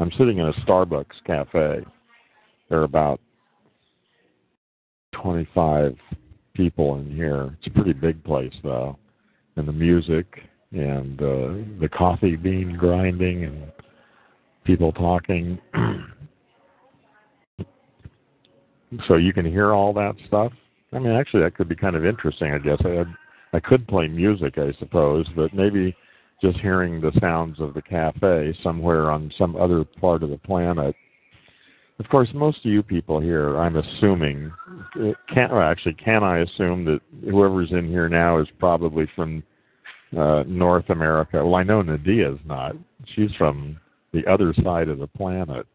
I'm sitting in a Starbucks cafe. There are about 25 people in here. It's a pretty big place, though. And the music and uh, the coffee bean grinding and people talking. so you can hear all that stuff. I mean, actually, that could be kind of interesting. I guess I I could play music, I suppose, but maybe just hearing the sounds of the cafe somewhere on some other part of the planet. Of course, most of you people here, I'm assuming, can well, actually, can I assume that whoever's in here now is probably from uh, North America? Well, I know Nadia's not. She's from the other side of the planet.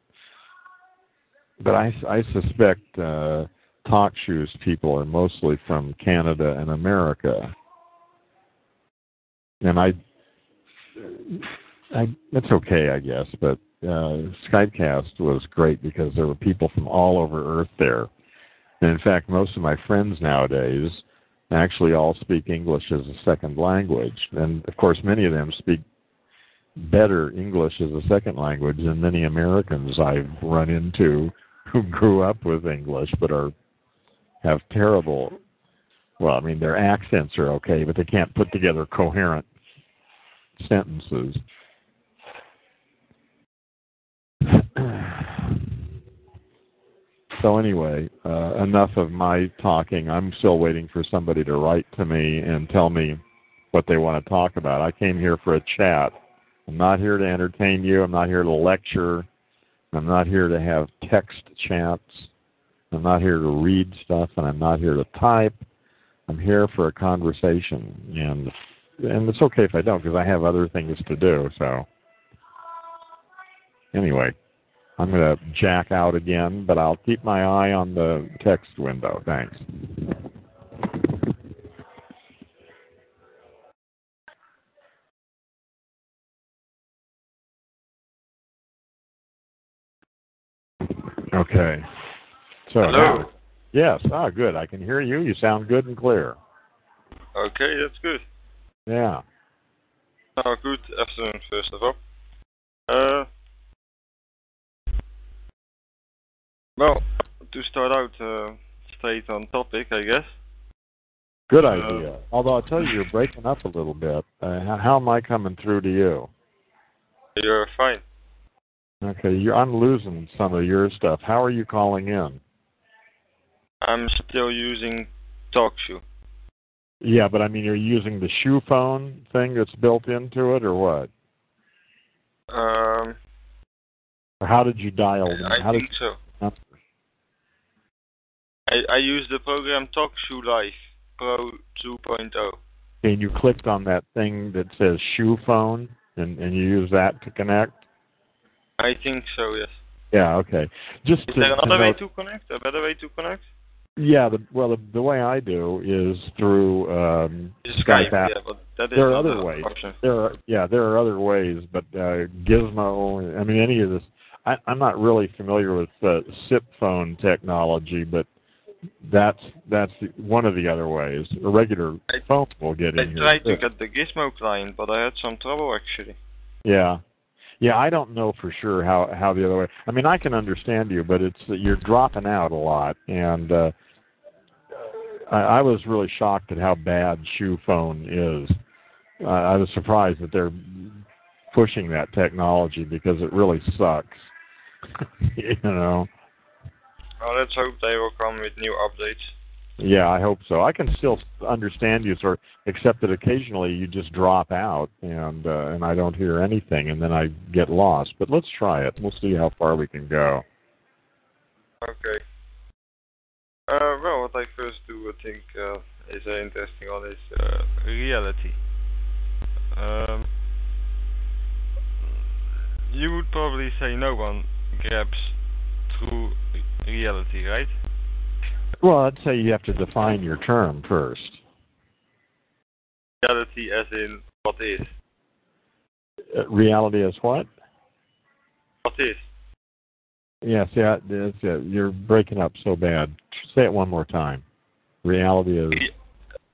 But I, I suspect uh, talk shoes people are mostly from Canada and America. And I I, it's okay, I guess. But uh, Skypecast was great because there were people from all over Earth there. And in fact, most of my friends nowadays actually all speak English as a second language. And of course, many of them speak better English as a second language than many Americans I've run into who grew up with English but are have terrible well, I mean their accents are okay, but they can't put together coherent sentences. so anyway, uh, enough of my talking. I'm still waiting for somebody to write to me and tell me what they want to talk about. I came here for a chat. I'm not here to entertain you. I'm not here to lecture. I'm not here to have text chats. I'm not here to read stuff, and I'm not here to type. I'm here for a conversation. And and it's okay if I don't because I have other things to do. So anyway, I'm going to jack out again, but I'll keep my eye on the text window. Thanks. Okay. So Hello. yes. Ah, good. I can hear you. You sound good and clear. Okay, that's good. Yeah. Oh, good afternoon, first of all. Uh, well, to start out uh, straight on topic, I guess. Good Uh, idea. Although I'll tell you, you're breaking up a little bit. Uh, how, how am I coming through to you? You're fine. Okay, you're, I'm losing some of your stuff. How are you calling in? I'm still using TalkShoe. Yeah, but I mean, you're using the shoe phone thing that's built into it, or what? Um, Or how did you dial? I how think did so. I, I use the program TalkShoe Live Pro 2.0. and you clicked on that thing that says shoe phone, and and you use that to connect? I think so, yes. Yeah. Okay. Just Is to, there to another way note- to connect? A better way to connect? Yeah. The, well, the, the way I do is through um, Skype Skype, app. yeah, but that is there are other ways. option. There are yeah, there are other ways, but uh, Gizmo. I mean, any of this. I, I'm not really familiar with uh, SIP phone technology, but that's that's the, one of the other ways. A regular I- phone will get I in here. tried to get the Gizmo client, but I had some trouble actually. Yeah. Yeah, I don't know for sure how how the other way. I mean, I can understand you, but it's you're dropping out a lot, and uh, I, I was really shocked at how bad Shoe Phone is. Uh, I was surprised that they're pushing that technology because it really sucks. you know. Well, let's hope they will come with new updates. Yeah, I hope so. I can still understand you, sort of, except that occasionally you just drop out and uh, and I don't hear anything, and then I get lost. But let's try it. We'll see how far we can go. Okay. Uh, well, what I first do, I think, uh, is uh, interesting on is uh, reality. Um, you would probably say no one grabs true reality, right? Well, I'd say you have to define your term first. Reality as in what is. Uh, reality is what? What is. Yes, yeah, it's, yeah, you're breaking up so bad. Say it one more time. Reality is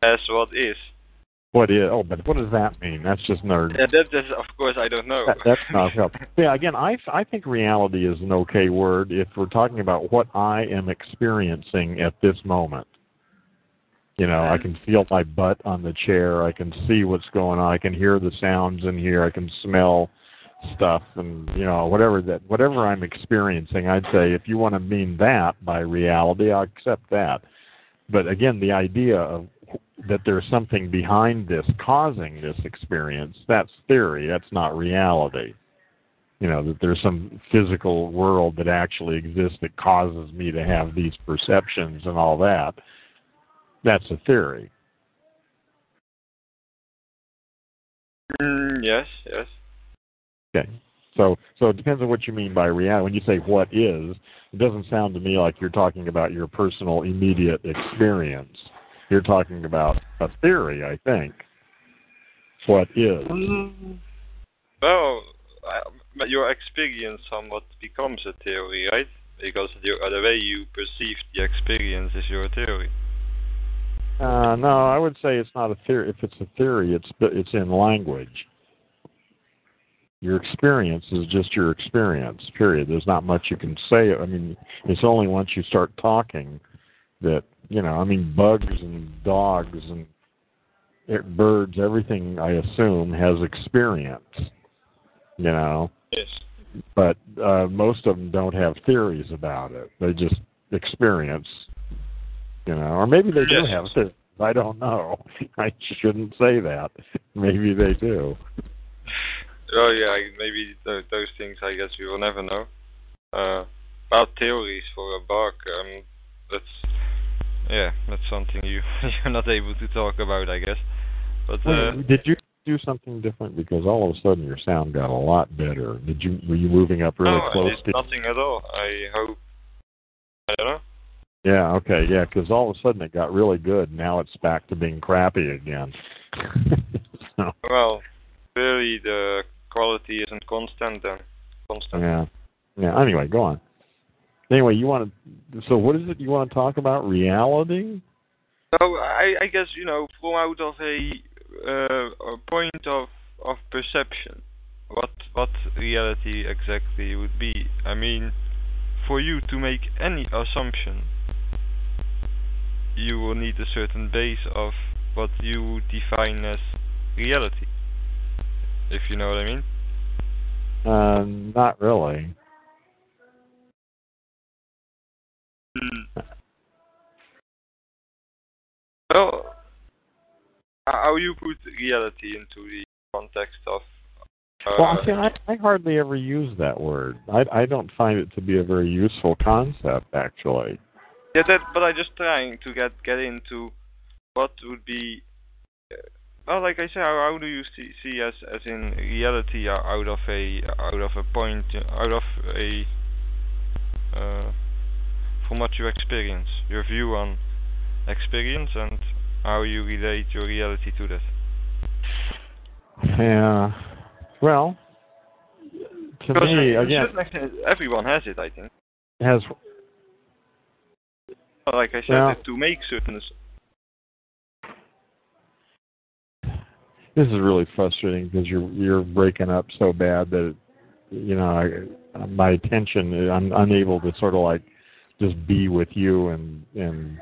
As what is. what is. Oh, but what does that mean? That's just nerd. Yeah, that, that's of course I don't know. That, that's not help. Yeah, again, I I think reality is an okay word if we're talking about what I am experiencing at this moment. You know, I mm-hmm. can feel my butt on the chair. I can see what's going on. I can hear the sounds in here. I can smell stuff, and you know, whatever that whatever I'm experiencing. I'd say if you want to mean that by reality, I'll accept that. But again, the idea of that there's something behind this causing this experience, that's theory, that's not reality. You know, that there's some physical world that actually exists that causes me to have these perceptions and all that. That's a theory. Mm, yes, yes. Okay. So so it depends on what you mean by reality. When you say what is, it doesn't sound to me like you're talking about your personal immediate experience. You're talking about a theory, I think. What is? Mm. Well, I, your experience somewhat becomes a theory, right? Because the, the way you perceive the experience is your theory. Uh, no, I would say it's not a theory. If it's a theory, it's it's in language. Your experience is just your experience. Period. There's not much you can say. I mean, it's only once you start talking that you know. I mean, bugs and dogs and it, birds, everything I assume has experience. You know. Yes. But uh, most of them don't have theories about it. They just experience you know, or maybe they do have theories. I don't know. I shouldn't say that. Maybe they do. Oh yeah, maybe th- those things I guess we will never know. Uh, about theories for a bug, um, that's yeah, that's something you you're not able to talk about, I guess. But uh, Did you do something different? Because all of a sudden your sound got a lot better. Did you? Were you moving up really no, close it's to? nothing at all. I hope. I don't know. Yeah. Okay. Yeah. Because all of a sudden it got really good. Now it's back to being crappy again. so, Well, really, the quality isn't constant then. Constant. yeah. Yeah. Anyway, go on. Anyway, you want to. So, what is it you want to talk about? Reality? So I, I guess you know, from out of a, uh, a point of of perception, what what reality exactly would be. I mean, for you to make any assumption, you will need a certain base of what you define as reality. If you know what I mean. Uh, not really. Well, how you put reality into the context of. Uh, Well, see, I, I hardly ever use that word. I, I don't find it to be a very useful concept, actually. Yeah, that. But I'm just trying to get get into what would be. Uh, well, like I said, how, how do you see, see as as in reality uh, out of a out of a point uh, out of a uh, from what you experience, your view on experience and how you relate your reality to that. Yeah. Well, to Because me, again, extent, everyone has it, I think. has Like I said, Yeah. to make certain this is really frustrating because you're you're breaking up so bad that it, you know I, my attention I'm unable to sort of like just be with you and and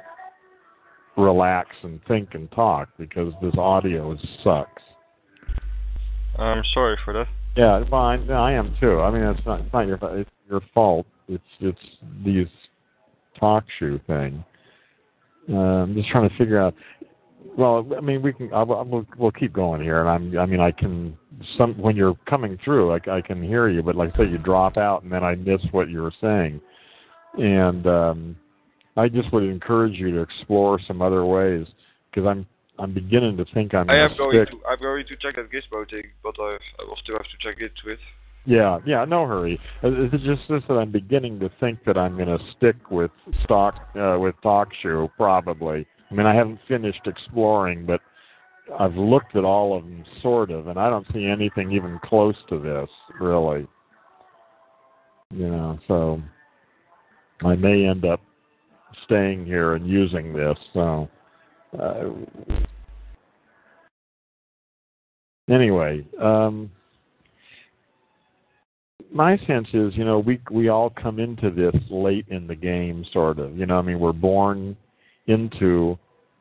relax and think and talk because this audio sucks. I'm sorry for that. Yeah, well, I, I am too. I mean, it's not it's not your it's your fault. It's it's these talk shoe thing. Uh, I'm just trying to figure out. Well, I mean, we can. I, I, we'll, we'll keep going here, and I'm. I mean, I can. Some when you're coming through, I, I can hear you, but like I say, you drop out, and then I miss what you were saying. And um, I just would encourage you to explore some other ways because I'm. I'm beginning to think I'm. I am going stick- to I'm going to check that Gizmo thing, but I I will still have to check it it. Yeah, yeah, no hurry. Uh, It's just this that I'm beginning to think that I'm going to stick with stock uh, with TalkShoe probably. I mean, I haven't finished exploring, but I've looked at all of them sort of, and I don't see anything even close to this really. You know, so I may end up staying here and using this. So uh, anyway. um my sense is, you know, we we all come into this late in the game, sort of. You know, I mean, we're born into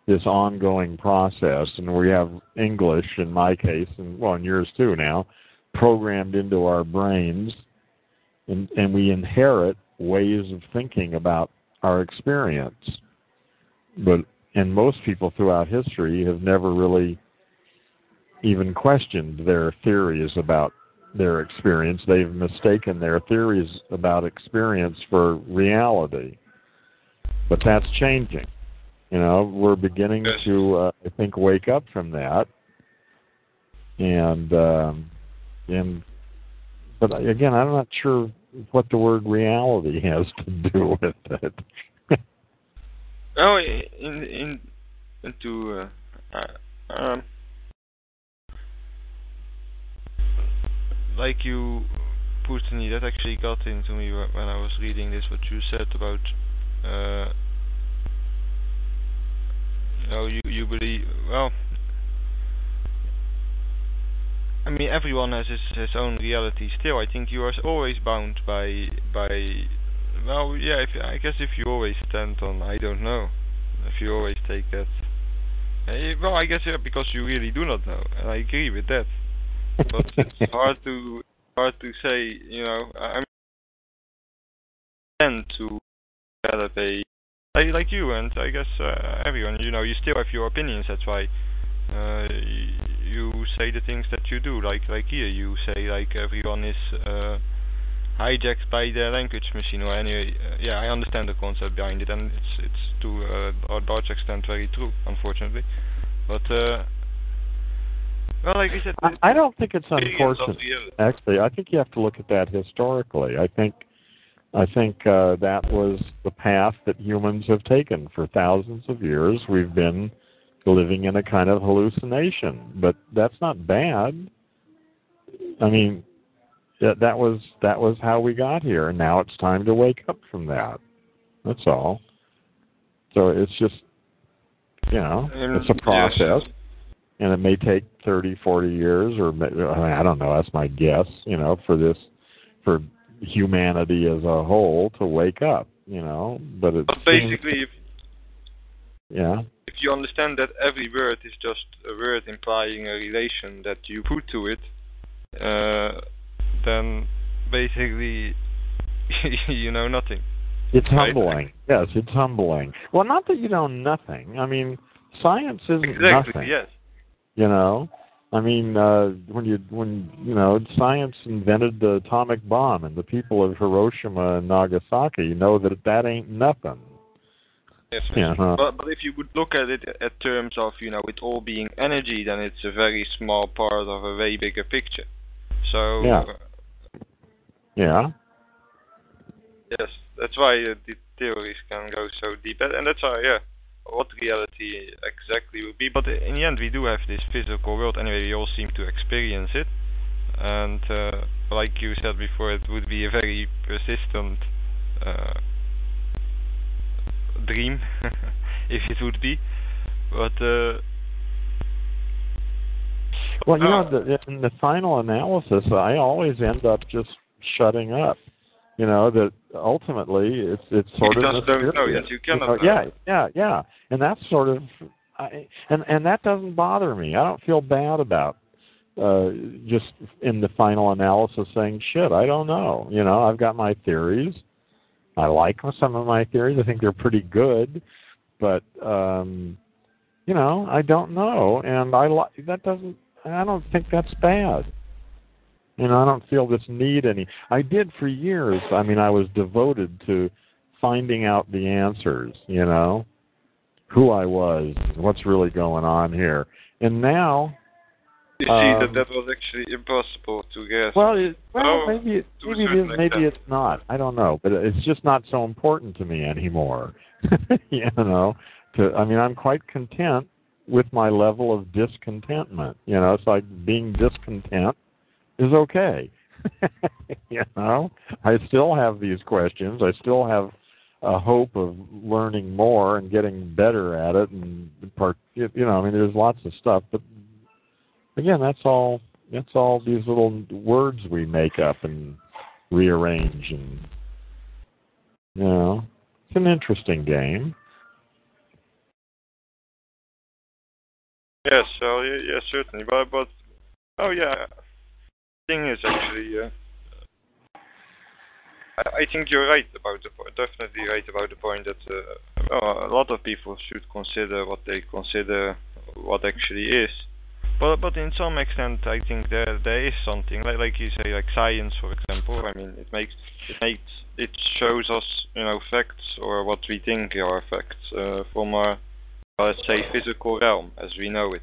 this ongoing process, and we have English, in my case, and well, in yours too now, programmed into our brains, and and we inherit ways of thinking about our experience. But and most people throughout history have never really even questioned their theories about their experience. They've mistaken their theories about experience for reality. But that's changing. You know, we're beginning to, uh, I think, wake up from that. And, um, and, but again, I'm not sure what the word reality has to do with it. Oh, in in into uh, uh, um, like you put me, that actually got into me when I was reading this. What you said about, uh, you know, you you believe well. I mean, everyone has his his own reality. Still, I think you are always bound by by. Well, yeah. If I guess if you always stand on, I don't know, if you always take that. Eh, well, I guess yeah, because you really do not know, and I agree with that. But it's hard to hard to say. You know, I I tend to develop a like, like you and I guess uh, everyone. You know, you still have your opinions. That's why uh, you say the things that you do. Like like here, you say like everyone is uh, hijacked by the language machine. Or anyway, uh, yeah, I understand the concept behind it, and it's it's to uh, a large extent very true, unfortunately. But uh, well, like I said, I, I don't think it's unfortunate. Actually, I think you have to look at that historically. I think I think uh, that was the path that humans have taken for thousands of years. We've been living in a kind of hallucination, but that's not bad. I mean, that that was that was how we got here, and now it's time to wake up from that. That's all. So it's just, you know, it's a process and it may take 30, 40 years, or I, mean, I don't know. That's my guess. You know, for this, for humanity as a whole to wake up. You know, but it But seems- basically, if yeah, if you understand that every word is just a word implying a relation that you put to it, uh, then basically you know nothing. it's Right. humbling. Yes, it's humbling. Well, not that you know nothing. I mean, science isn't Exactly. nothing. Yes. You know, I mean, uh, when you when you know science invented the atomic bomb, and the people of Hiroshima and Nagasaki, know that that ain't nothing. Yes. Yeah. huh. But but if you would look at it at terms of you know it all being energy, then it's a very small part of a way bigger picture. So Yeah. uh, Yeah. yes, that's why uh, the theories can go so deep, and that's why yeah, what reality exactly would be. But in the end, we do have this physical world anyway. We all seem to experience it, and uh, like you said before, it would be a very persistent uh, dream, if it would be. But uh, Well, you know, Uh, the, in the final analysis, I always end up just shutting up. You know that ultimately it's it's sort You of just don't know, yes, you cannot know, know. Yeah, yeah, yeah, and that's sort of, I, and and that doesn't bother me. I don't feel bad about uh just in the final analysis saying shit. I don't know. You know, I've got my theories. I like some of my theories. I think they're pretty good, but um you know, I don't know, and I like that doesn't. I don't think that's bad. You know, I don't feel this need any. I did for years. I mean, I was devoted to finding out the answers. You know, who I was, what's really going on here, and now You see um, that that was actually impossible to guess. Well, it, well, oh, maybe it, maybe it is, maybe it's not. I don't know, but it's just not so important to me anymore. you know, to I mean, I'm quite content with my level of discontentment. You know, it's like being discontent is okay. you know, I still have these questions. I still have a hope of learning more and getting better at it and part you know i mean there's lots of stuff but again that's all that's all these little words we make up and rearrange and you know it's an interesting game. Yes so yeah, certainly. But but oh yeah thing is actually uh, I think you're right about the point. Definitely right about the point that uh, a lot of people should consider what they consider what actually is. But but in some extent, I think there there is something like like you say, like science, for example. I mean, it makes it makes it shows us you know facts or what we think are facts uh, from our let's say physical realm as we know it.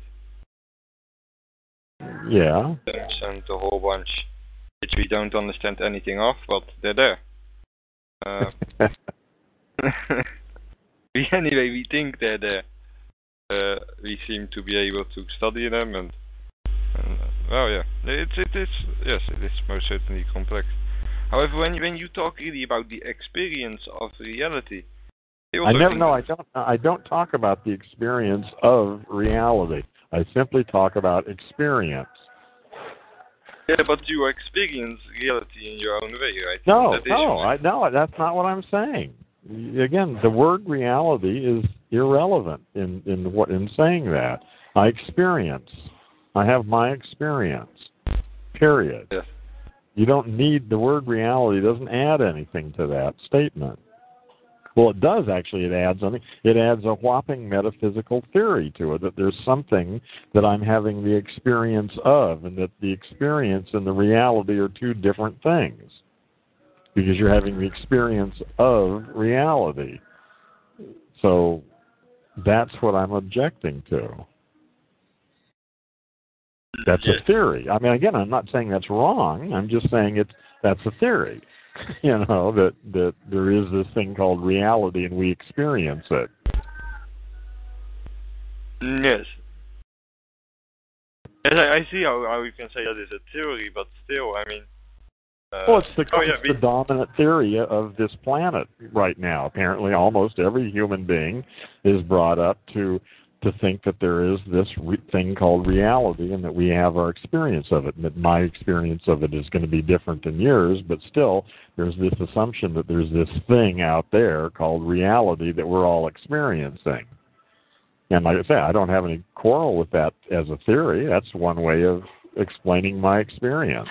Yeah. And a whole bunch which we don't understand anything of, but they're there. Uh, we anyway we think that uh, uh, we seem to be able to study them and, and well yeah it's it is yes it is most certainly complex. However, when when you talk really about the experience of reality, I never no I don't I don't talk about the experience of reality. I simply talk about experience. Yeah, but you experience reality in your own way, right? No, no, I, no, that's not what I'm saying. Again, the word reality is irrelevant in in what in saying that. I experience. I have my experience. Period. Yes. You don't need the word reality doesn't add anything to that statement. Well, it does actually. It adds something. It adds a whopping metaphysical theory to it that there's something that I'm having the experience of, and that the experience and the reality are two different things. Because you're having the experience of reality. So that's what I'm objecting to. That's a theory. I mean, again, I'm not saying that's wrong. I'm just saying it's that's a theory. you know that that there is this thing called reality and we experience it yes yes I, I see how, how you can say that is a theory but still i mean uh, well, it's the, oh, yeah, it's the dominant theory of this planet right now. Apparently, almost every human being is brought up to to think that there is this re- thing called reality and that we have our experience of it and that my experience of it is going to be different than yours but still there's this assumption that there's this thing out there called reality that we're all experiencing. And like i say i don't have any quarrel with that as a theory. That's one way of explaining my experience.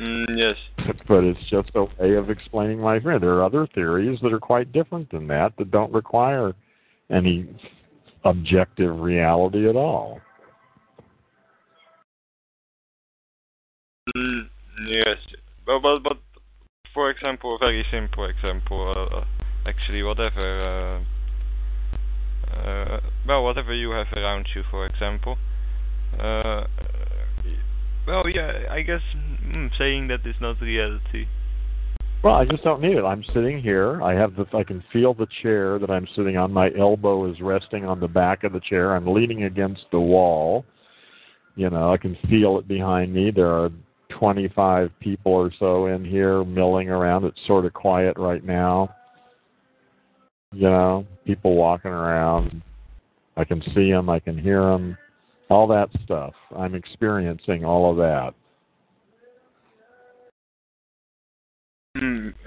Mm, yes. But it's just a way of explaining my experience. There are other theories that are quite different than that that don't require any objective reality at all. Mm, yes, but, but but for example, a very simple example, uh, uh actually, whatever, uh, uh, well, whatever you have around you, for example. Uh, well, yeah, I guess mm, saying that is not reality. Well, I just don't need it. I'm sitting here. I have the. I can feel the chair that I'm sitting on. My elbow is resting on the back of the chair. I'm leaning against the wall. You know, I can feel it behind me. There are 25 people or so in here milling around. It's sort of quiet right now. You know, people walking around. I can see them. I can hear them. All that stuff. I'm experiencing all of that.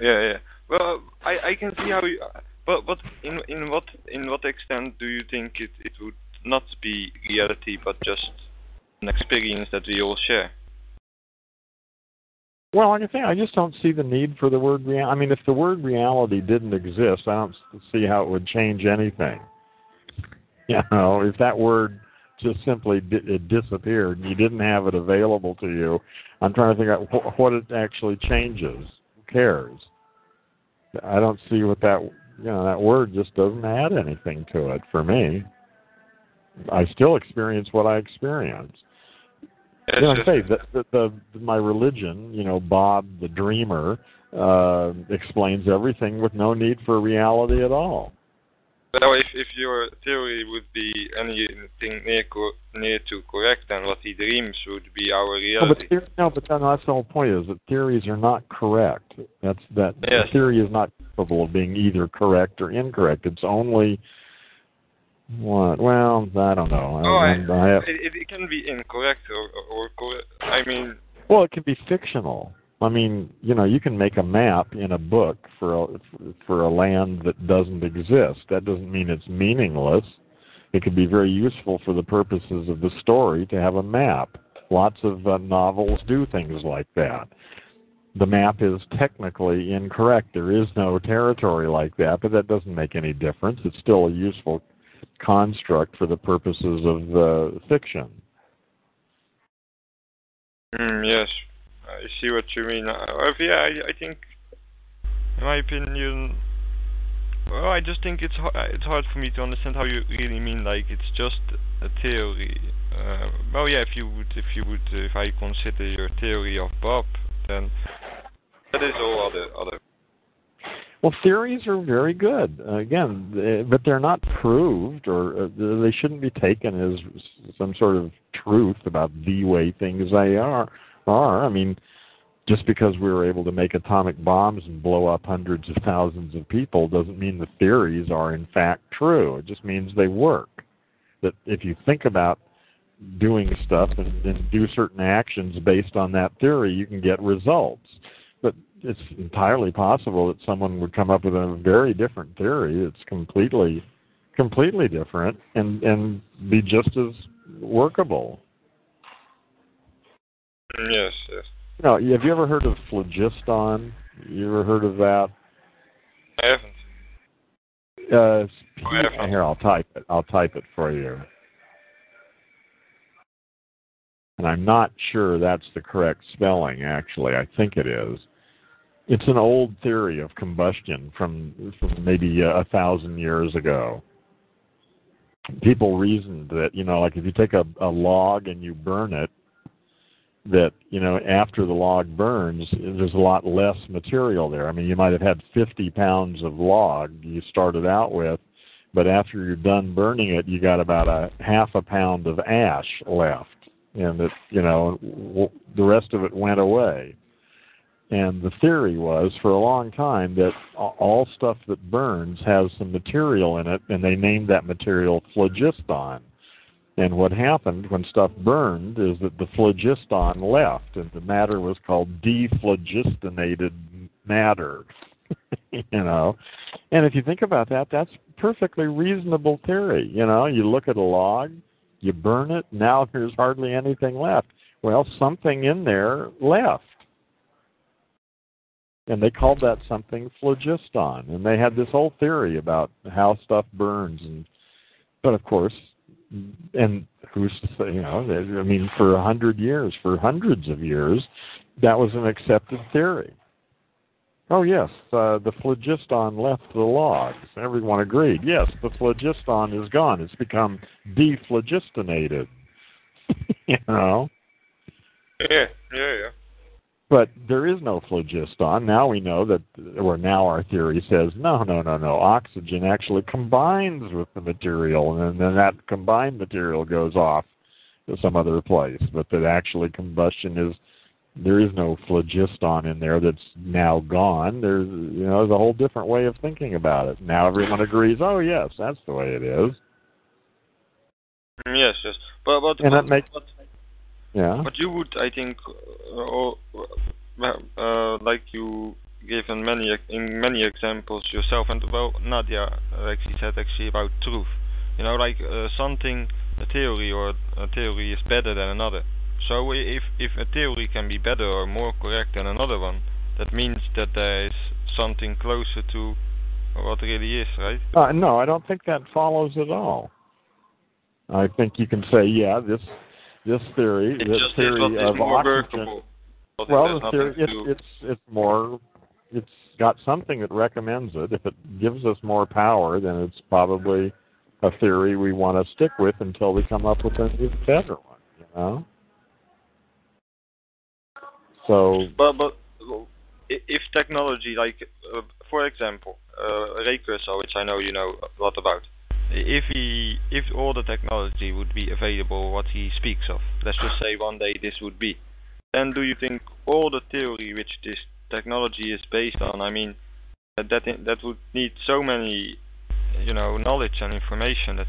Yeah, yeah. Well, I I can see how you. But but in in what in what extent do you think it it would not be reality but just an experience that we all share? Well, like I say, I just don't see the need for the word reality. I mean, if the word reality didn't exist, I don't see how it would change anything. You know, if that word just simply di- it disappeared and you didn't have it available to you, I'm trying to figure out wh- what it actually changes cares? I don't see what that you know that word just doesn't add anything to it for me. I still experience what I experience. you know, say that the, the, the my religion, you know, Bob the Dreamer, uh, explains everything with no need for reality at all. So if if your theory would be anything near co- near to correct, then what he dreams would be our reality. No, but, no, but then that's the whole point is that theories are not correct. That's that yes. theory is not capable of being either correct or incorrect. It's only what? Well, I don't know. Oh, I, I have, it, it can be incorrect or, or correct. I mean. Well, it can be fictional. I mean, you know, you can make a map in a book for a, for a land that doesn't exist. That doesn't mean it's meaningless. It can be very useful for the purposes of the story to have a map. Lots of uh, novels do things like that. The map is technically incorrect. There is no territory like that, but that doesn't make any difference. It's still a useful construct for the purposes of the fiction. Mm, yes, I see what you mean. Uh, yeah, I, I think, in my opinion, well, I just think it's it's hard for me to understand how you really mean. Like it's just a theory. Uh, well, yeah, if you would, if you would, if I consider your theory of Bob, then that is all other other. Well, theories are very good. Uh, again, but they're not proved, or uh, they shouldn't be taken as some sort of truth about the way things they are are. I mean, just because we were able to make atomic bombs and blow up hundreds of thousands of people doesn't mean the theories are in fact true. It just means they work. That if you think about doing stuff and, and do certain actions based on that theory, you can get results. But it's entirely possible that someone would come up with a very different theory that's completely completely different and and be just as workable Yes, yes. No, have you ever heard of phlogiston? You ever heard of that? I haven't. Uh, I haven't. Here, I'll type it. I'll type it for you. And I'm not sure that's the correct spelling. Actually, I think it is. It's an old theory of combustion from, from maybe a, a thousand years ago. People reasoned that you know, like if you take a, a log and you burn it, that you know after the log burns there's a lot less material there. I mean you might have had 50 pounds of log you started out with but after you're done burning it you got about a half a pound of ash left. And it you know the rest of it went away. And the theory was for a long time that all stuff that burns has some material in it and they named that material phlogiston and what happened when stuff burned is that the phlogiston left, and the matter was called dephlogistonated matter. you know, and if you think about that, that's perfectly reasonable theory. You know, you look at a log, you burn it, now there's hardly anything left. Well, something in there left. And they called that something phlogiston. And they had this whole theory about how stuff burns and but of course and who's to say, you know, I mean, for a hundred years, for hundreds of years, that was an accepted theory. Oh yes, uh, the phlogiston left the logs. Everyone agreed. Yes, the phlogiston is gone. It's become dephlogistonated. you know. Yeah, yeah, yeah. But there is no phlogiston. Now we know that, or now our theory says, no, no, no, no. Oxygen actually combines with the material, and then that combined material goes off to some other place. But that actually combustion is, there is no phlogiston in there that's now gone. There's, you know, there's a whole different way of thinking about it. Now everyone agrees, oh yes, that's the way it is. Mm, yes, yes. But, but, and but, that makes, but, yeah. But you would, I think, uh, uh, like you gave in many in many examples yourself, and well, Nadia actually said actually about truth. You know, like uh, something, a theory or a theory is better than another. So if if a theory can be better or more correct than another one, that means that there is something closer to what really is, right? Uh, no, I don't think that follows at all. I think you can say, yeah, this this theory, it this theory of oxygen. Well, the theory, it's, it's it's more, it's got something that recommends it. If it gives us more power, then it's probably a theory we want to stick with until we come up with a better one. You know. So, but but if technology, like uh, for example, uh, which I know you know a lot about, if he if all the technology would be available, what he speaks of, let's just say one day this would be, then do you think all the theory which this technology is based on, I mean, that that, that would need so many, you know, knowledge and information that.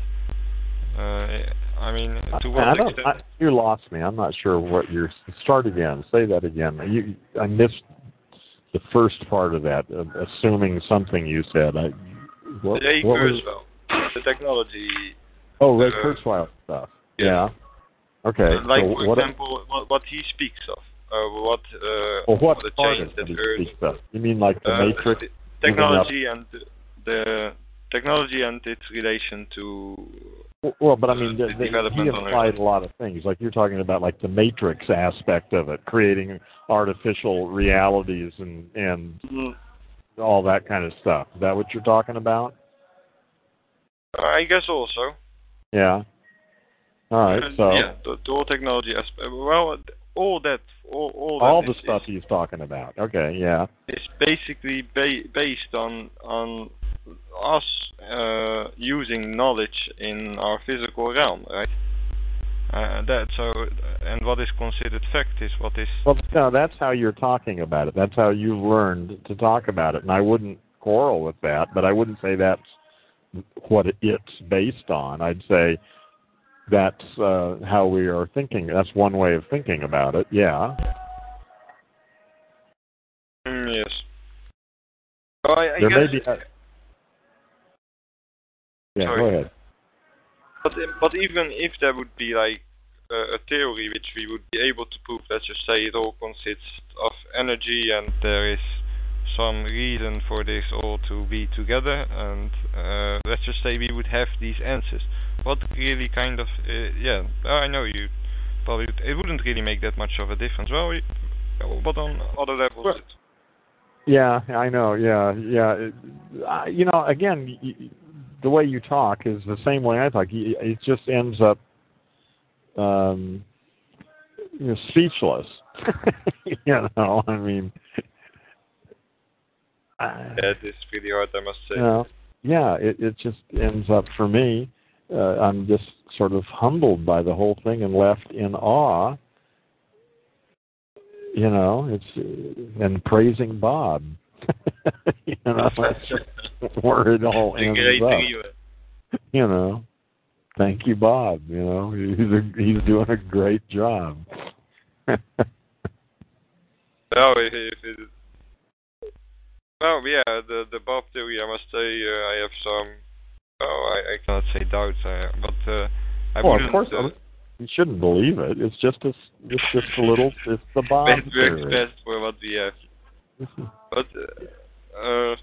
Uh, I mean, to what I extent? I, you lost me. I'm not sure what you're. Start again. Say that again. You, I missed the first part of that. Uh, assuming something you said. I. What, what was- Kurzweil, the technology. oh, Ray uh, Kurzweil stuff. yeah. Yeah. Okay. Like so for what? example, what, what he speaks of, uh, what uh, well, what the change that Earth, is stuff? You mean like the uh, Matrix? the technology and the, technology and its relation to Well, but I mean, the, the he implied a lot of things. Like you're talking about, like the Matrix aspect of it, creating artificial realities and and all that kind of stuff. Is that what you're talking about? I guess also. Yeah. All right. Uh, So yeah, the, the whole technology aspect. Well, all that, all, all, all that the is- stuff he's talking about. Okay. Yeah. It's basically ba- based on on us uh, using knowledge in our physical realm, right? Uh, that so, and what is considered fact is what is Well, no, that's how you're talking about it. That's how you've learned to talk about it, and I wouldn't quarrel with that. But I wouldn't say that's what it's based on. I'd say that's uh, how we are thinking. That's one way of thinking about it. Yeah. Mm, yes. Oh, I, I there may be. A, yeah. Sorry. Go ahead. but but even if there would be like uh, a theory which we would be able to prove, let's just say it all consists of energy and there is some reason for this all to be together, and uh, let's just say we would have these answers. What really kind of uh, yeah? I know you probably it wouldn't really make that much of a difference. Well, we, but on other levels, Well- it, Yeah, I know. Yeah, yeah. It, uh, you know, again, y y- the way you talk is the same way I talk. Y- It just ends up um, you know, speechless. you know, I mean, I, yeah, it is pretty hard, I must say. you know, yeah. It it just ends up for me. Uh, I'm just sort of humbled by the whole thing and left in awe. You know, it's uh, and praising Bob. you know, that's where it all ends up. You know, thank you, Bob. You know, he's a, he's doing a great job. If it, well, yeah, the the Bob theory, I must say, uh, I have some. Oh, I, I cannot say doubts, uh, but uh, I well, of course, uh, you shouldn't believe it. It's just a, it's just a little, it's the Bob it works theory. best for what we have. But uh, uh,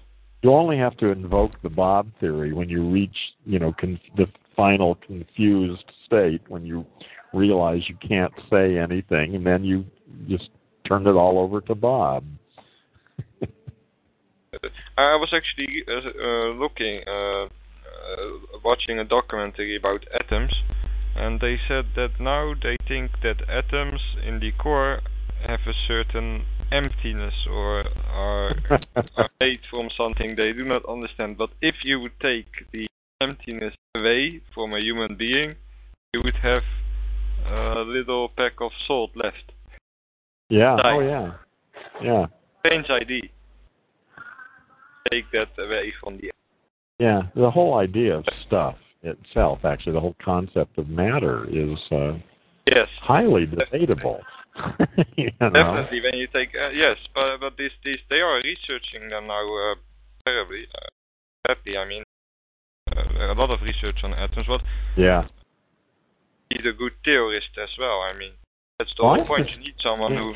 You only have to invoke the Bob theory when you reach, you know, con- the final confused state when you realize you can't say anything, and then you just turn it all over to Bob. I was actually uh, uh, looking, uh, uh, watching a documentary about atoms, and they said that now they think that atoms in the core have a certain emptiness or are, are made from something they do not understand. But if you would take the emptiness away from a human being, you would have a little pack of salt left. yeah. Right. Oh, yeah. Yeah. Strange idea. Take that away from the Yeah. The whole idea of stuff itself, actually, the whole concept of matter is uh, yes. highly debatable. you know? Definitely, when you take uh, yes, but but this this they are researching them now uh, terribly. Uh, sadly, I mean, uh, a lot of research on atoms. But Yeah. he's a good theorist as well. I mean, that's the Well, whole I point. You need someone yeah. who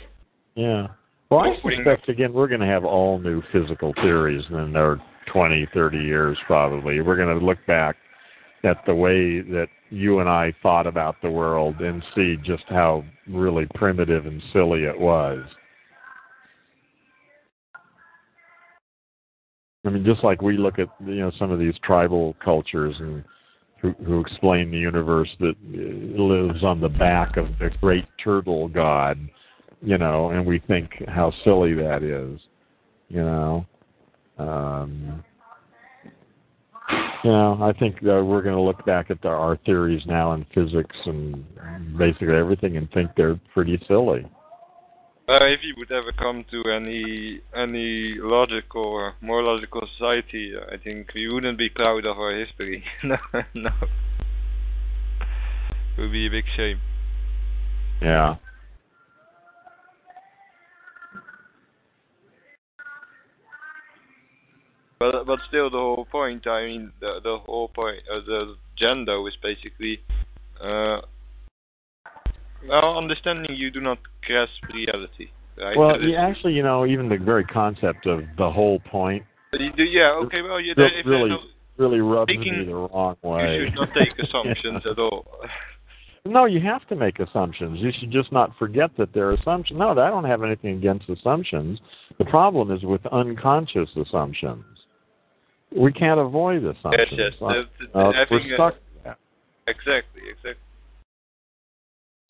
Yeah. Well, I suspect, again, we're going to have all new physical theories in another 20, 30 years, probably. We're going to look back at the way that you and I thought about the world and see just how really primitive and silly it was. I mean, just like we look at you know some of these tribal cultures and who, who explain the universe that lives on the back of the great turtle god, you know, and we think how silly that is, you know. Um, you know, I think uh, we're going to look back at the, our theories now in physics and basically everything and think they're pretty silly. Uh, if you would ever come to any any logical or more logical society, I think we wouldn't be proud of our history. no, no, it would be a big shame. Yeah. But but still, the whole point. I mean, the the whole point. Uh, the agenda is basically. Uh, well, understanding you do not grasp reality. Right? Well, yeah, actually, you know, even the very concept of the whole point. Do, yeah. Okay. Well, yeah. Really, really, no, really rubs me the wrong way. You should not take assumptions at all. No, you have to make assumptions. You should just not forget that they're assumptions. No, I don't have anything against assumptions. The problem is with unconscious assumptions. We can't avoid assumptions. Yes, yes. Uh, uh, we're stuck. Uh, exactly, exactly.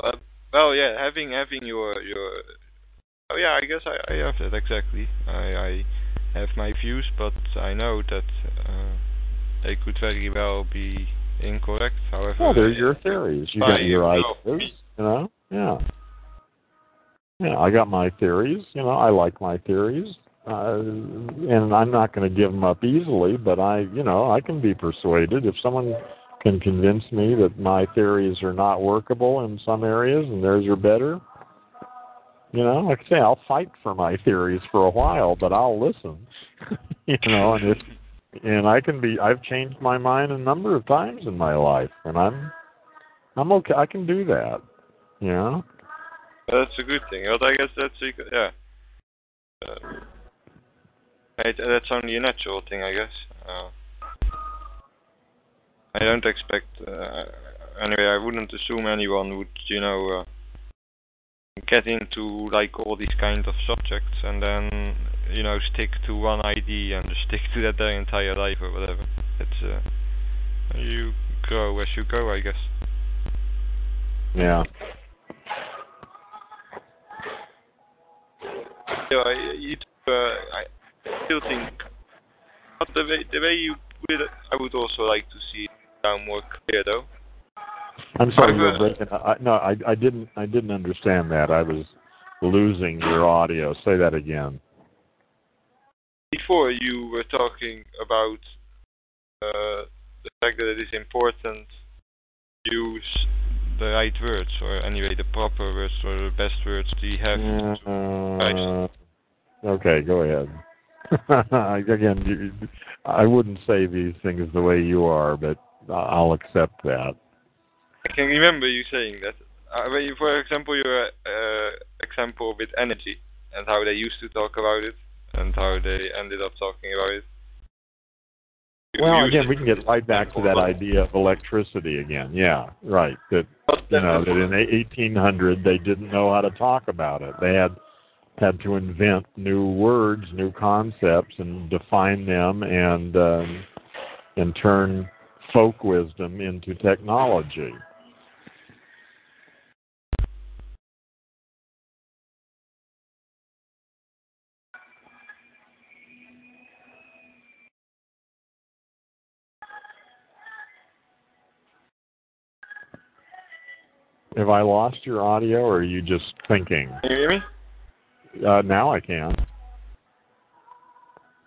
Uh, well, yeah, having having your your. Oh yeah, I guess I, I have that exactly. I I have my views, but I know that uh, they could very well be incorrect. However, well, they're your theories. You got your ideas, you know. Yeah. Yeah, I got my theories. You know, I like my theories, uh, and I'm not going to give them up easily. But I, you know, I can be persuaded if someone can convince me that my theories are not workable in some areas and theirs are better. You know, like I say, I'll fight for my theories for a while, but I'll listen. you know, and if and I can be I've changed my mind a number of times in my life and I'm I'm okay I can do that. You know? That's a good thing. I guess that's a, yeah. Uh, that's only a natural thing, I guess. Uh, I don't expect. Uh, anyway, I wouldn't assume anyone would, you know, uh, get into like all these kind of subjects and then you know stick to one ID and stick to that their entire life or whatever. It's uh, you grow as you go, I guess. Yeah. Yeah, I, you, uh, I still think, but the way the way you put it, I would also like to see it down more clear though. I'm sorry, breaking. I, no, I, I didn't. I didn't understand that. I was losing your audio. Say that again. Before you were talking about uh, the fact that it is important to use the right words, or anyway, the proper words or the best words Do you have. Uh, okay, go ahead. Again, I wouldn't say these things the way you are, but I'll accept that. I can remember you saying that. Uh, for example, your uh, example with energy and how they used to talk about it and how they ended up talking about it. You well, again, we can get right back to that idea of electricity again. Yeah, right. That you know that in 1800 they didn't know how to talk about it. They had had to invent new words, new concepts, and define them, and um, and turn folk wisdom into technology. Have I lost your audio, or are you just thinking? Can you hear me? Uh, now I can.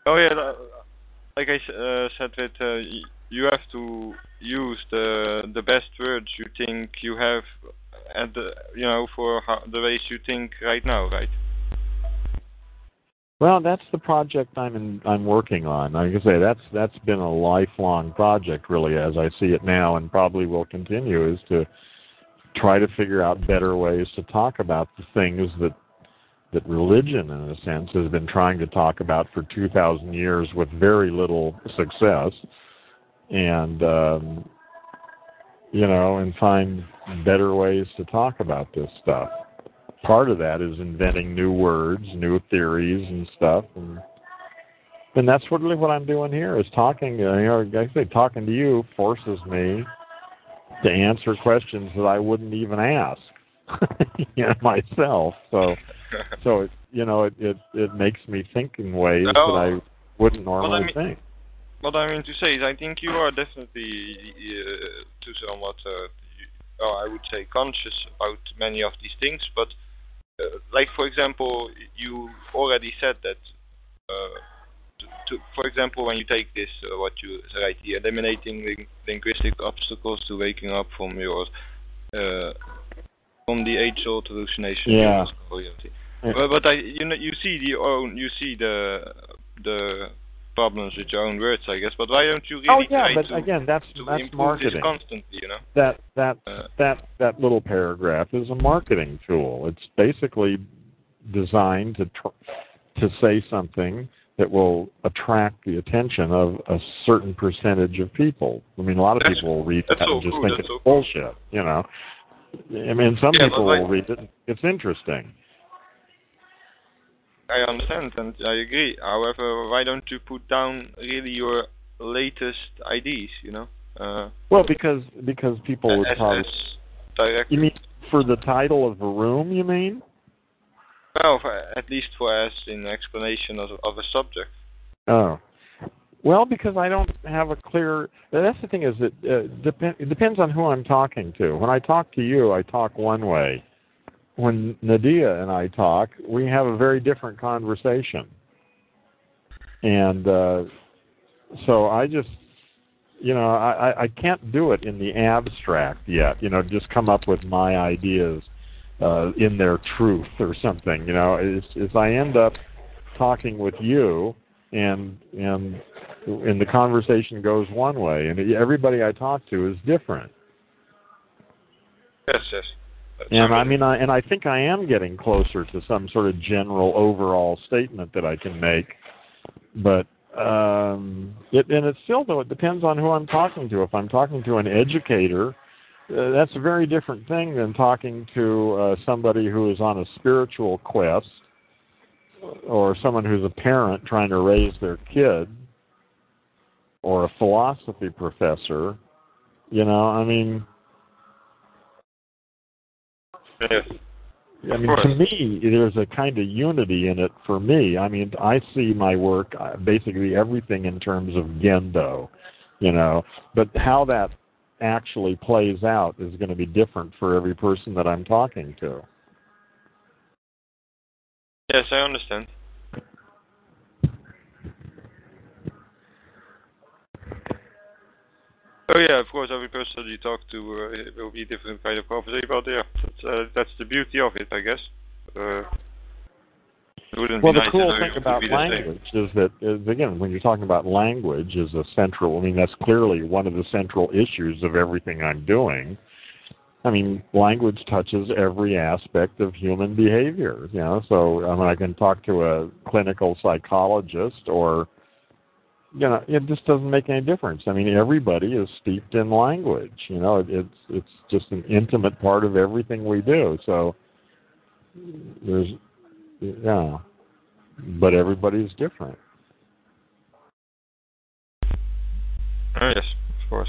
Oh yeah, like I uh, said, that uh, you have to use the the best words you think you have, and you know for how, the ways you think right now, right? Well, that's the project I'm in, I'm working on. Like I say, that's that's been a lifelong project, really, as I see it now, and probably will continue. Is to try to figure out better ways to talk about the things that that religion, in a sense, has been trying to talk about for 2,000 years with very little success, and um, you know, and find better ways to talk about this stuff. Part of that is inventing new words, new theories, and stuff, and and that's really what I'm doing here is talking. You know, I say talking to you forces me to answer questions that I wouldn't even ask. you know, myself. So so it you know it it it makes me think in ways Oh. that I wouldn't normally Well, I mean- think. what I mean to say is, I think you are definitely uh, to somewhat, uh, oh, I would say, conscious about many of these things. But, uh, like for example, you already said that. Uh, to, to, for example, when you take this, uh, what you write here, eliminating ling- linguistic obstacles to waking up from your uh, from the age-old hallucination. Yeah. Yeah. But, but I, you know, you see the own, you see the the problems with your own words, I guess. But why don't you really oh yeah, try but to, again, that's that's marketing. this constantly? You know. that that Uh, that that little paragraph is a marketing tool. It's basically designed to tr- to say something that will attract the attention of a certain percentage of people. I mean, a lot of people will read that and just cool, think it's so cool. bullshit. You know, I mean, some Yeah, people like- will read it. It's interesting. I understand and I agree. However, why don't you put down really your latest ideas? You know. Uh, Well, because because people would probably. You mean for the title of a room? You mean? Well, for, at least for us in explanation of, of a subject. Oh. Well, because I don't have a clear. That's the thing is that uh, it depends on who I'm talking to. When I talk to you, I talk one way. When Nadia and I talk, we have a very different conversation. And uh, so I just, you know, I, I- can't do it in the abstract yet. You know, just come up with my ideas uh, in their truth or something. You know, is is I end up talking with you and and and the conversation goes one way and everybody I talk to is different. Yes, yes. That's And I mean I and I think I am getting closer to some sort of general overall statement that I can make. But um it and it still though it depends on who I'm talking to. If I'm talking to an educator, uh, that's a very different thing than talking to uh, somebody who is on a spiritual quest or someone who's a parent trying to raise their kid or a philosophy professor. You know, I mean, Yes. I mean, to me, there's a kind of unity in it for me. I mean, I see my work uh, basically everything in terms of gendo, you know, but how that actually plays out is going to be different for every person that I'm talking to. Yes, I understand. Oh yeah, of course. Every person you talk to uh, it will be a different kind of conversation. But yeah, that's, uh, that's the beauty of it, I guess. Uh, Well, the nice cool thing about be the same. language is that, is, again, when you're talking about language as a central, I mean, that's clearly one of the central issues of everything I'm doing. I mean, language touches every aspect of human behavior, you know. So, I mean, I can talk to a clinical psychologist or, you know, it just doesn't make any difference. I mean, everybody is steeped in language, you know. It, it's it's just an intimate part of everything we do. So, there's, yeah, but everybody's different. Oh yes, of course.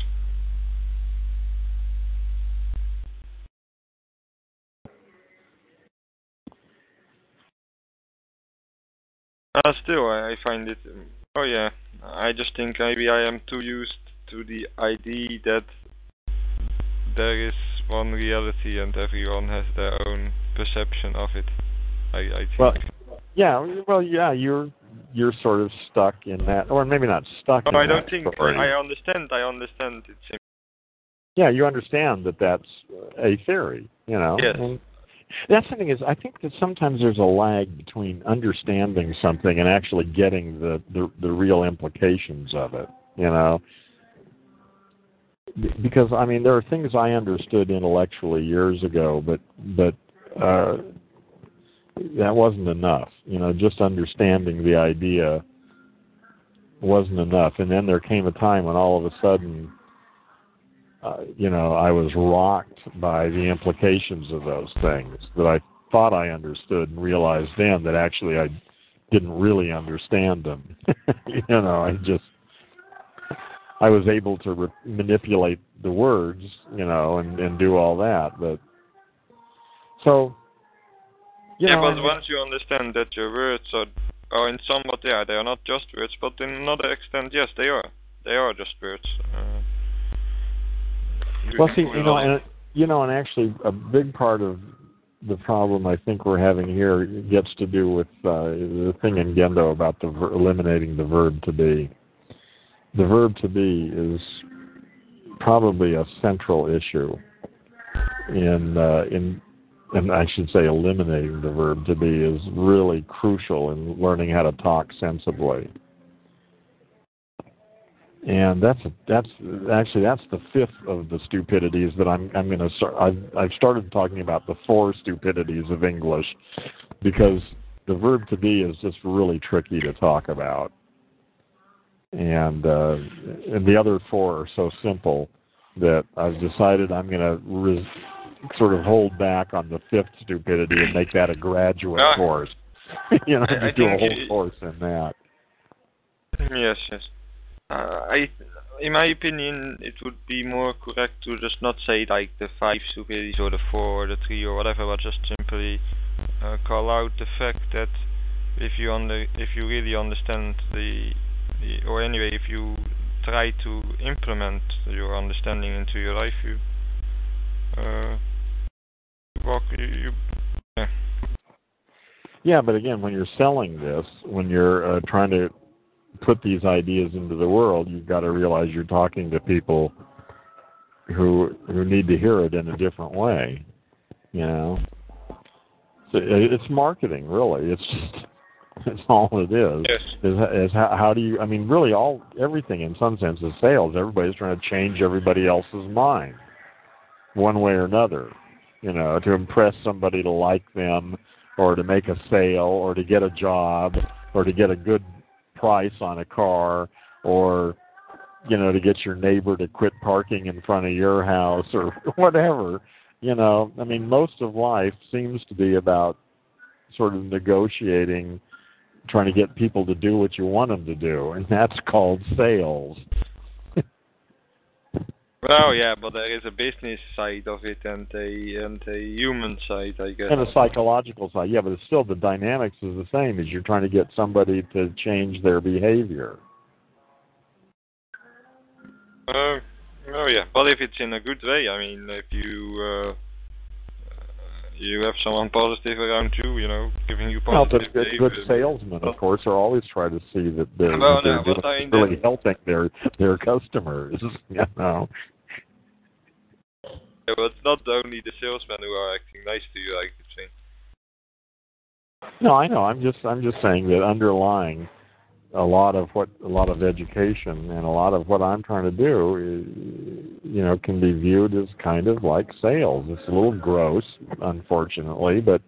Uh, still, I, I find it. Oh yeah, I just think maybe I am too used to the idea that there is one reality and everyone has their own perception of it. I, I think. Well, yeah, well, yeah, you're you're sort of stuck in that, or maybe not stuck. Oh, I don't think story. I understand. I understand. It's Yeah, you understand that that's a theory, you know. Yes. And that's the thing is, I think that sometimes there's a lag between understanding something and actually getting the the, the real implications of it, you know. Because I mean, there are things I understood intellectually years ago, but but uh, that wasn't enough. You know, just understanding the idea wasn't enough. And then there came a time when all of a sudden uh, you know, I was rocked by the implications of those things that I thought I understood and realized then that actually I didn't really understand them. you know, I just I was able to re- manipulate the words, you know, and and do all that, but So, you yeah, know, but I once you understand that your words are, are in somewhat, yeah, they are not just words, but in another extent, yes, they are. They are just words. Uh, Well, see, you know, and you know, and actually, a big part of the problem I think we're having here gets to do with uh, the thing in Gendo about the ver- eliminating the verb to be. The verb to be is probably a central issue in uh, in and I should say eliminating the verb to be is really crucial in learning how to talk sensibly. And that's that's actually that's the fifth of the stupidities that I'm I'm going to start. I've I've started talking about the four stupidities of English because the verb to be is just really tricky to talk about, and uh, and the other four are so simple that I've decided I'm going to res- sort of hold back on the fifth stupidity and make that a graduate Ah. course. you know, I- I just do a whole you- course in that. Yes, yes. I, in my opinion, it would be more correct to just not say like the five stupidities or the four or the three or whatever, but just simply uh, call out the fact that if you under, if you really understand the, the, or anyway, if you try to implement your understanding into your life, you, uh, walk, you, you yeah. Yeah, but again, when you're selling this, when you're uh, trying to put these ideas into the world, you've got to realize you're talking to people who who need to hear it in a different way. You know, so it's marketing, really. It's just it's all it is. Yes. Is, is how, how do you? I mean, really, all everything in some sense is sales. Everybody's trying to change everybody else's mind, one way or another. You know, to impress somebody to like them, or to make a sale, or to get a job, or to get a good price on a car, or you know, to get your neighbor to quit parking in front of your house, or whatever. You know, I mean, most of life seems to be about sort of negotiating trying to get people to do what you want them to do, and that's called sales. Well, yeah, but there is a business side of it and a and a human side, I guess. and a psychological side, yeah, but it's still the dynamics is the same as you're trying to get somebody to change their behavior. Uh, oh yeah, but if it's in a good way, I mean, if you uh, you have someone positive around you, you know, giving you Well, positive but good, good salesmen, of course, are always trying to see that they're, Well, that they're but doing- I mean, really helping their their customers. You know, Yeah, but it's not only the salesmen who are acting nice to you, I could say. no, I know. I'm just I'm just saying that underlying a lot of what a lot of education and a lot of what I'm trying to do, is, you know, can be viewed as kind of like sales. It's a little gross, unfortunately, but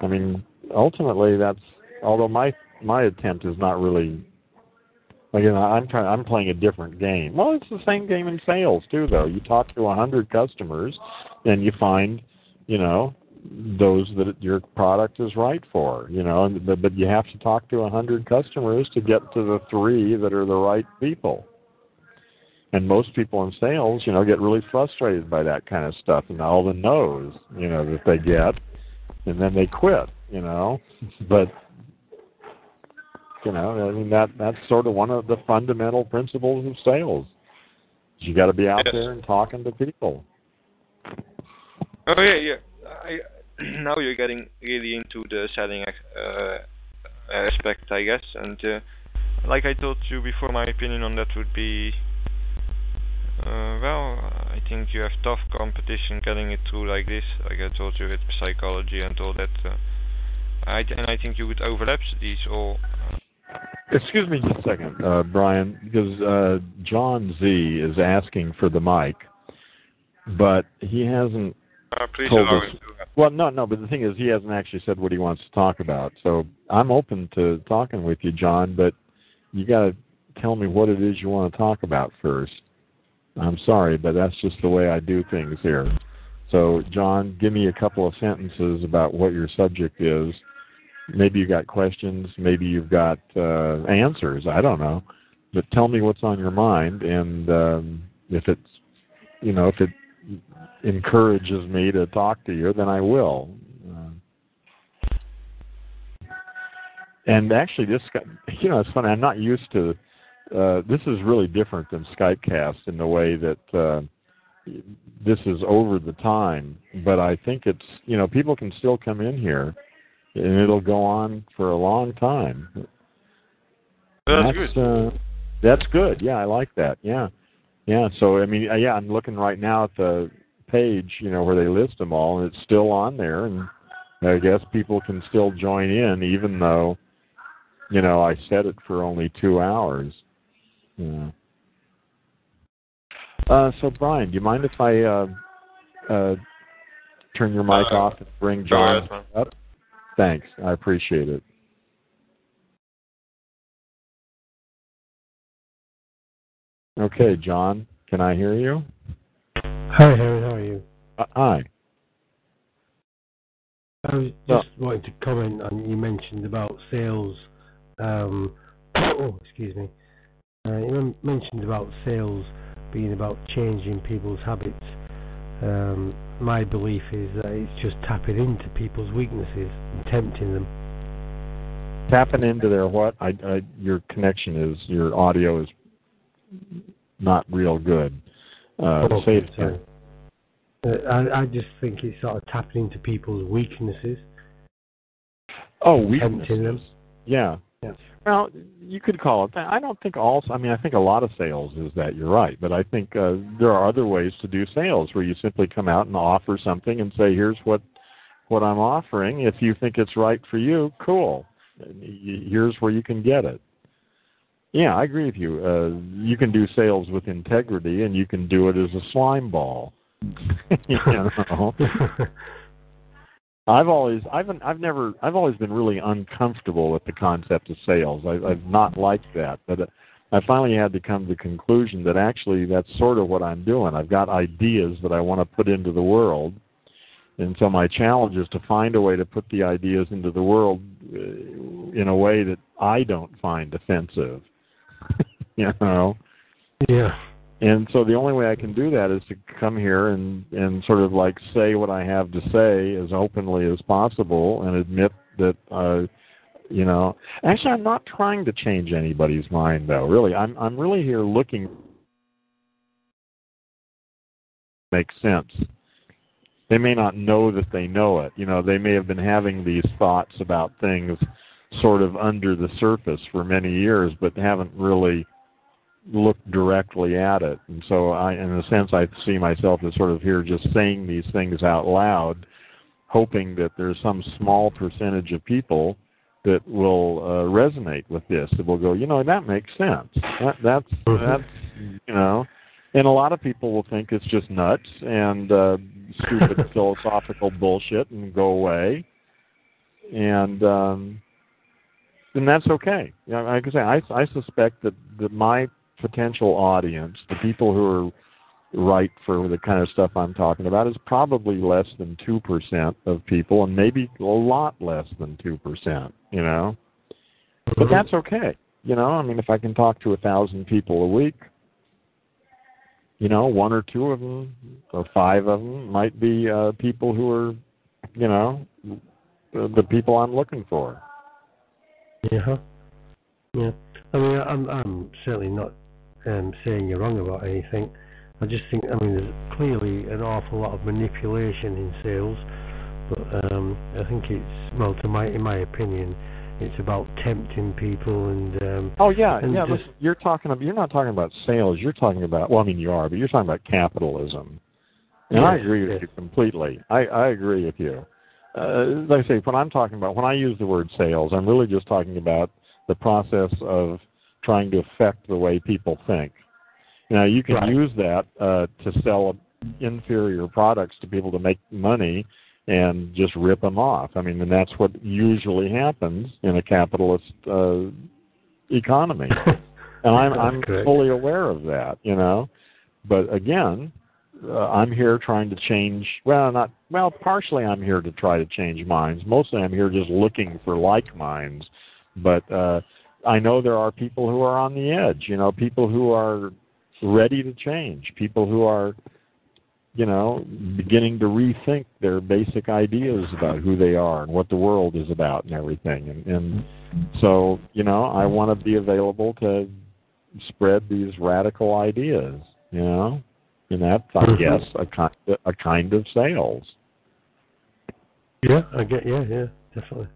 I mean, ultimately, that's although my my attempt is not really. Again, I'm trying. I'm playing a different game. Well, it's the same game in sales too, though. You talk to a hundred customers, and you find, you know, those that your product is right for. You know, and, but, but you have to talk to a hundred customers to get to the three that are the right people. And most people in sales, you know, get really frustrated by that kind of stuff and all the no's, you know, that they get, and then they quit. You know, but you know, I mean that that's sort of one of the fundamental principles of sales. You got to be out Yes. there and talking to people. Oh yeah, yeah. I, now you're getting really into the selling uh, aspect, I guess. And uh, like I told you before, my opinion on that would be, uh, well, I think you have tough competition getting it through like this. Like I told you with psychology and all that. Uh, I and I think you would overlap these all. Excuse me just a second, uh, Brian, because uh, John Z is asking for the mic, but he hasn't Uh, please Told us- uh, Well, no, no, but the thing is, he hasn't actually said what he wants to talk about. So I'm open to talking with you, John, but you got to tell me what it is you want to talk about first. I'm sorry, but that's just the way I do things here. So, John, give me a couple of sentences about what your subject is. Maybe you've got questions, maybe you've got uh, answers. I don't know, but tell me what's on your mind, and um, if it's, you know, if it encourages me to talk to you, then I will. Uh, and actually, this you know, it's funny. I'm not used to. Uh, this is really different than Skypecast in the way that uh, this is over the time. But I think it's you know people can still come in here, and it'll go on for a long time. That's, that's good. Uh, that's good. Yeah, I like that. Yeah, yeah. So I mean, uh, yeah, I'm looking right now at the page, you know, where they list them all, and it's still on there, and I guess people can still join in, even though, you know, I set it for only two hours. Yeah. Uh, so Brian, do you mind if I uh, uh, turn your mic Uh, off and bring John up? Thanks, I appreciate it. Okay, John, can I hear you? Hi, Harry. How are you? Uh, hi. I was Well- just wanting to comment on you mentioned about sales. Um, oh, excuse me. Uh, you mentioned about sales being about changing people's habits. Um, my belief is that it's just tapping into people's weaknesses and tempting them. Tapping into their what? I, I your connection is your audio is not real good. Uh, Okay, sorry. Uh, I, I just think it's sort of tapping into people's weaknesses. Oh, Tempting them. weaknesses. Yeah. Yeah. Well, you could call it that. I don't think all. I mean, I think a lot of sales is that. You're right, but I think uh, there are other ways to do sales where you simply come out and offer something and say, "Here's what what I'm offering. If you think it's right for you, cool. Here's where you can get it." Yeah, I agree with you. Uh, you can do sales with integrity, and you can do it as a slime ball. you know. I've always I've I've never I've always been really uncomfortable with the concept of sales. I, I've not liked that, but I finally had to come to the conclusion that actually that's sort of what I'm doing. I've got ideas that I want to put into the world, and so my challenge is to find a way to put the ideas into the world uh, in a way that I don't find offensive. you know. yeah. And so the only way I can do that is to come here and and sort of like say what I have to say as openly as possible and admit that uh you know actually I'm not trying to change anybody's mind though really. I'm I'm really here looking makes sense. They may not know that they know it. You know they may have been having these thoughts about things sort of under the surface for many years but haven't really look directly at it. And so I in a sense I see myself as sort of here just saying these things out loud, hoping that there's some small percentage of people that will uh, resonate with this, that will go, you know, that makes sense. That that's that's you know and a lot of people will think it's just nuts and uh stupid philosophical bullshit and go away. And um and that's okay. You know, like I say, I, I suspect that, that my potential audience, the people who are right for the kind of stuff I'm talking about, is probably less than two percent of people, and maybe a lot less than two percent. You know, but that's okay. You know, I mean, if I can talk to a thousand people a week, you know, one or two of them or five of them might be uh, people who are, you know, the the people I'm looking for. Yeah. Yeah. I mean, I'm, I'm certainly not um, saying you're wrong about anything. I just think, I mean, there's clearly an awful lot of manipulation in sales, but um, I think it's, well, to my, in my opinion, it's about tempting people and. Um, Oh yeah, and yeah. just- listen, you're talking about you're not talking about sales. You're talking about well, I mean you are, but you're talking about capitalism. And I agree with yes. you completely. I I agree with you. Uh, like I say, when I'm talking about when I use the word sales, I'm really just talking about the process of trying to affect the way people think. Now you can Right. use that uh, to sell inferior products to people to make money and just rip them off. I mean, and that's what usually happens in a capitalist uh, economy and I'm I'm correct. fully aware of that, you know. But again, uh, I'm here trying to change. Well, not well. Partially, I'm here to try to change minds. Mostly, I'm here just looking for like minds. But uh, I know there are people who are on the edge. You know, people who are ready to change. People who are you know, beginning to rethink their basic ideas about who they are and what the world is about and everything. And, and so, you know, I want to be available to spread these radical ideas, you know, and that's, I Mhm. guess, a kind of, a kind of sales. Yeah, I get. Yeah, yeah, definitely.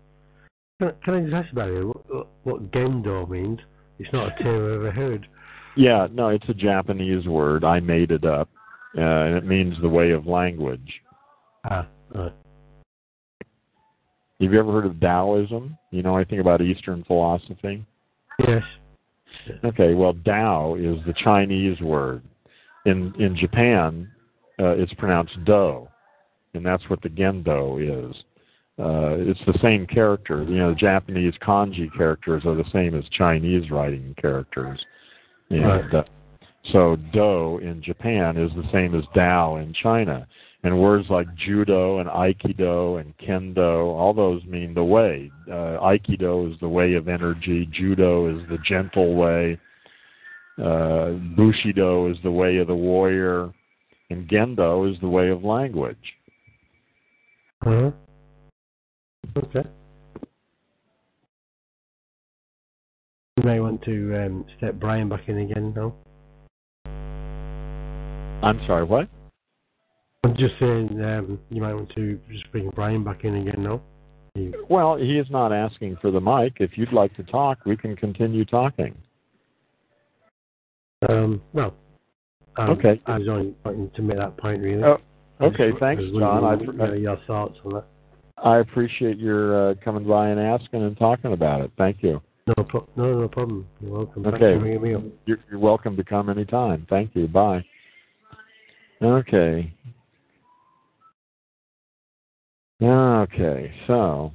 Can, can I just ask about it? What, what, what gendo means? It's not a term I've ever heard. Yeah, no, it's a Japanese word. I made it up, uh, and it means the way of language. Ah, right. Have you ever heard of Taoism? You know anything about Eastern philosophy? Yes. Okay, well, Tao is the Chinese word. In in Japan, uh, it's pronounced Do, and that's what the Gendo is. Uh, it's the same character. You know, Japanese kanji characters are the same as Chinese writing characters. And Right. uh, so Do in Japan is the same as Dao in China. And words like judo and aikido and kendo, all those mean the way. Uh, aikido is the way of energy. Judo is the gentle way. Uh, bushido is the way of the warrior. And gendo is the way of language. Uh-huh. Okay. You may want to um, step Brian back in again now. I'm sorry, what? I'm just saying um, you might want to just bring Brian back in again now. Well, he is not asking for the mic. If you'd like to talk, we can continue talking. um, well, um, Okay. I was only wanting to make that point really. Oh, I okay, thanks, John. wondering, I- uh, your thoughts on that. I appreciate your uh, coming by and asking and talking about it. Thank you. No, pro- no, no problem. You're welcome. Okay. You're, you're welcome to come anytime. Thank you. Bye. Okay. Okay, so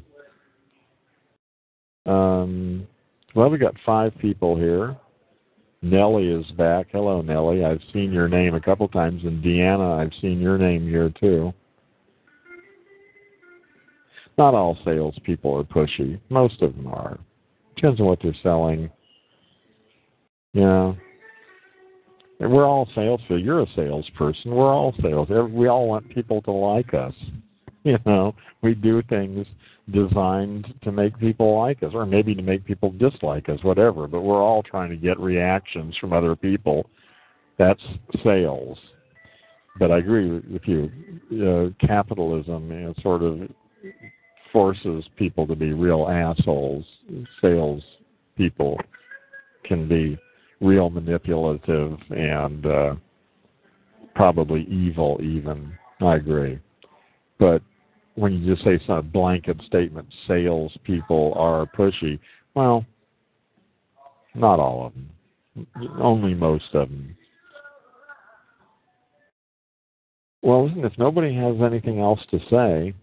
um, well, we got five people here. Nellie is back. Hello, Nellie. I've seen your name a couple times, and Deanna, I've seen your name here too. Not all salespeople are pushy. Most of them are. Depends on what they're selling. Yeah. We're all salespeople. You're a salesperson. We're all sales. We all want people to like us. You know, we do things designed to make people like us, or maybe to make people dislike us, whatever. But we're all trying to get reactions from other people. That's sales. But I agree with you. Uh, capitalism you know, sort of forces people to be real assholes. Sales people can be real manipulative and uh, probably evil even. I agree. But when you just say some blanket statement, sales people are pushy, well, not all of them. Only most of them. Well, listen, if nobody has anything else to say,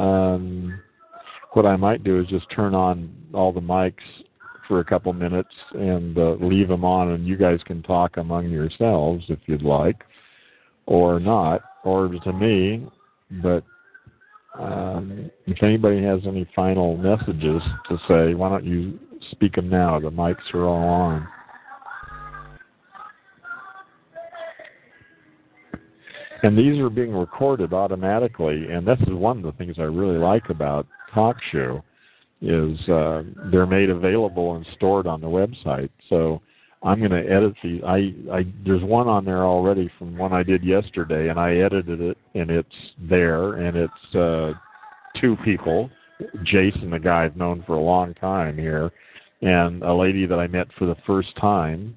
um, what I might do is just turn on all the mics for a couple minutes and uh, leave them on, and you guys can talk among yourselves if you'd like, or not, or to me. But um, if anybody has any final messages to say, why don't you speak them now? The mics are all on. And these are being recorded automatically, and this is one of the things I really like about TalkShoe is uh, they're made available and stored on the website. So I'm going to edit the. I, I there's one on there already from one I did yesterday, and I edited it, and it's there, and it's uh, two people, Jason, the guy I've known for a long time here, and a lady that I met for the first time,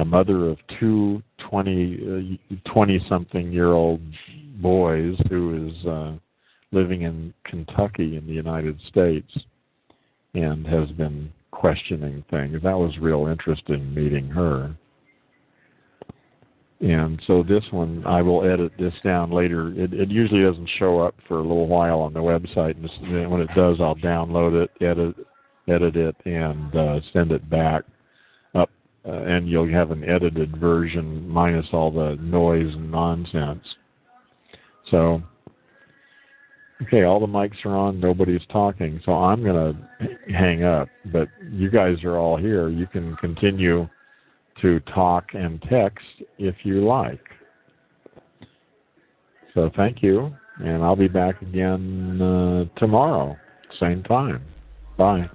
a mother of two 20, uh, 20 something year old boys who is uh, living in Kentucky in the United States and has been questioning things. That was real interesting meeting her. And so this one, I will edit this down later. It, it usually doesn't show up for a little while on the website, and when it does, I'll download it, edit, edit it, and uh, send it back uh, and you'll have an edited version minus all the noise and nonsense. So, okay, all the mics are on, nobody's talking, so I'm going to hang up. But you guys are all here. You can continue to talk and text if you like. So thank you, and I'll be back again uh, tomorrow, same time. Bye.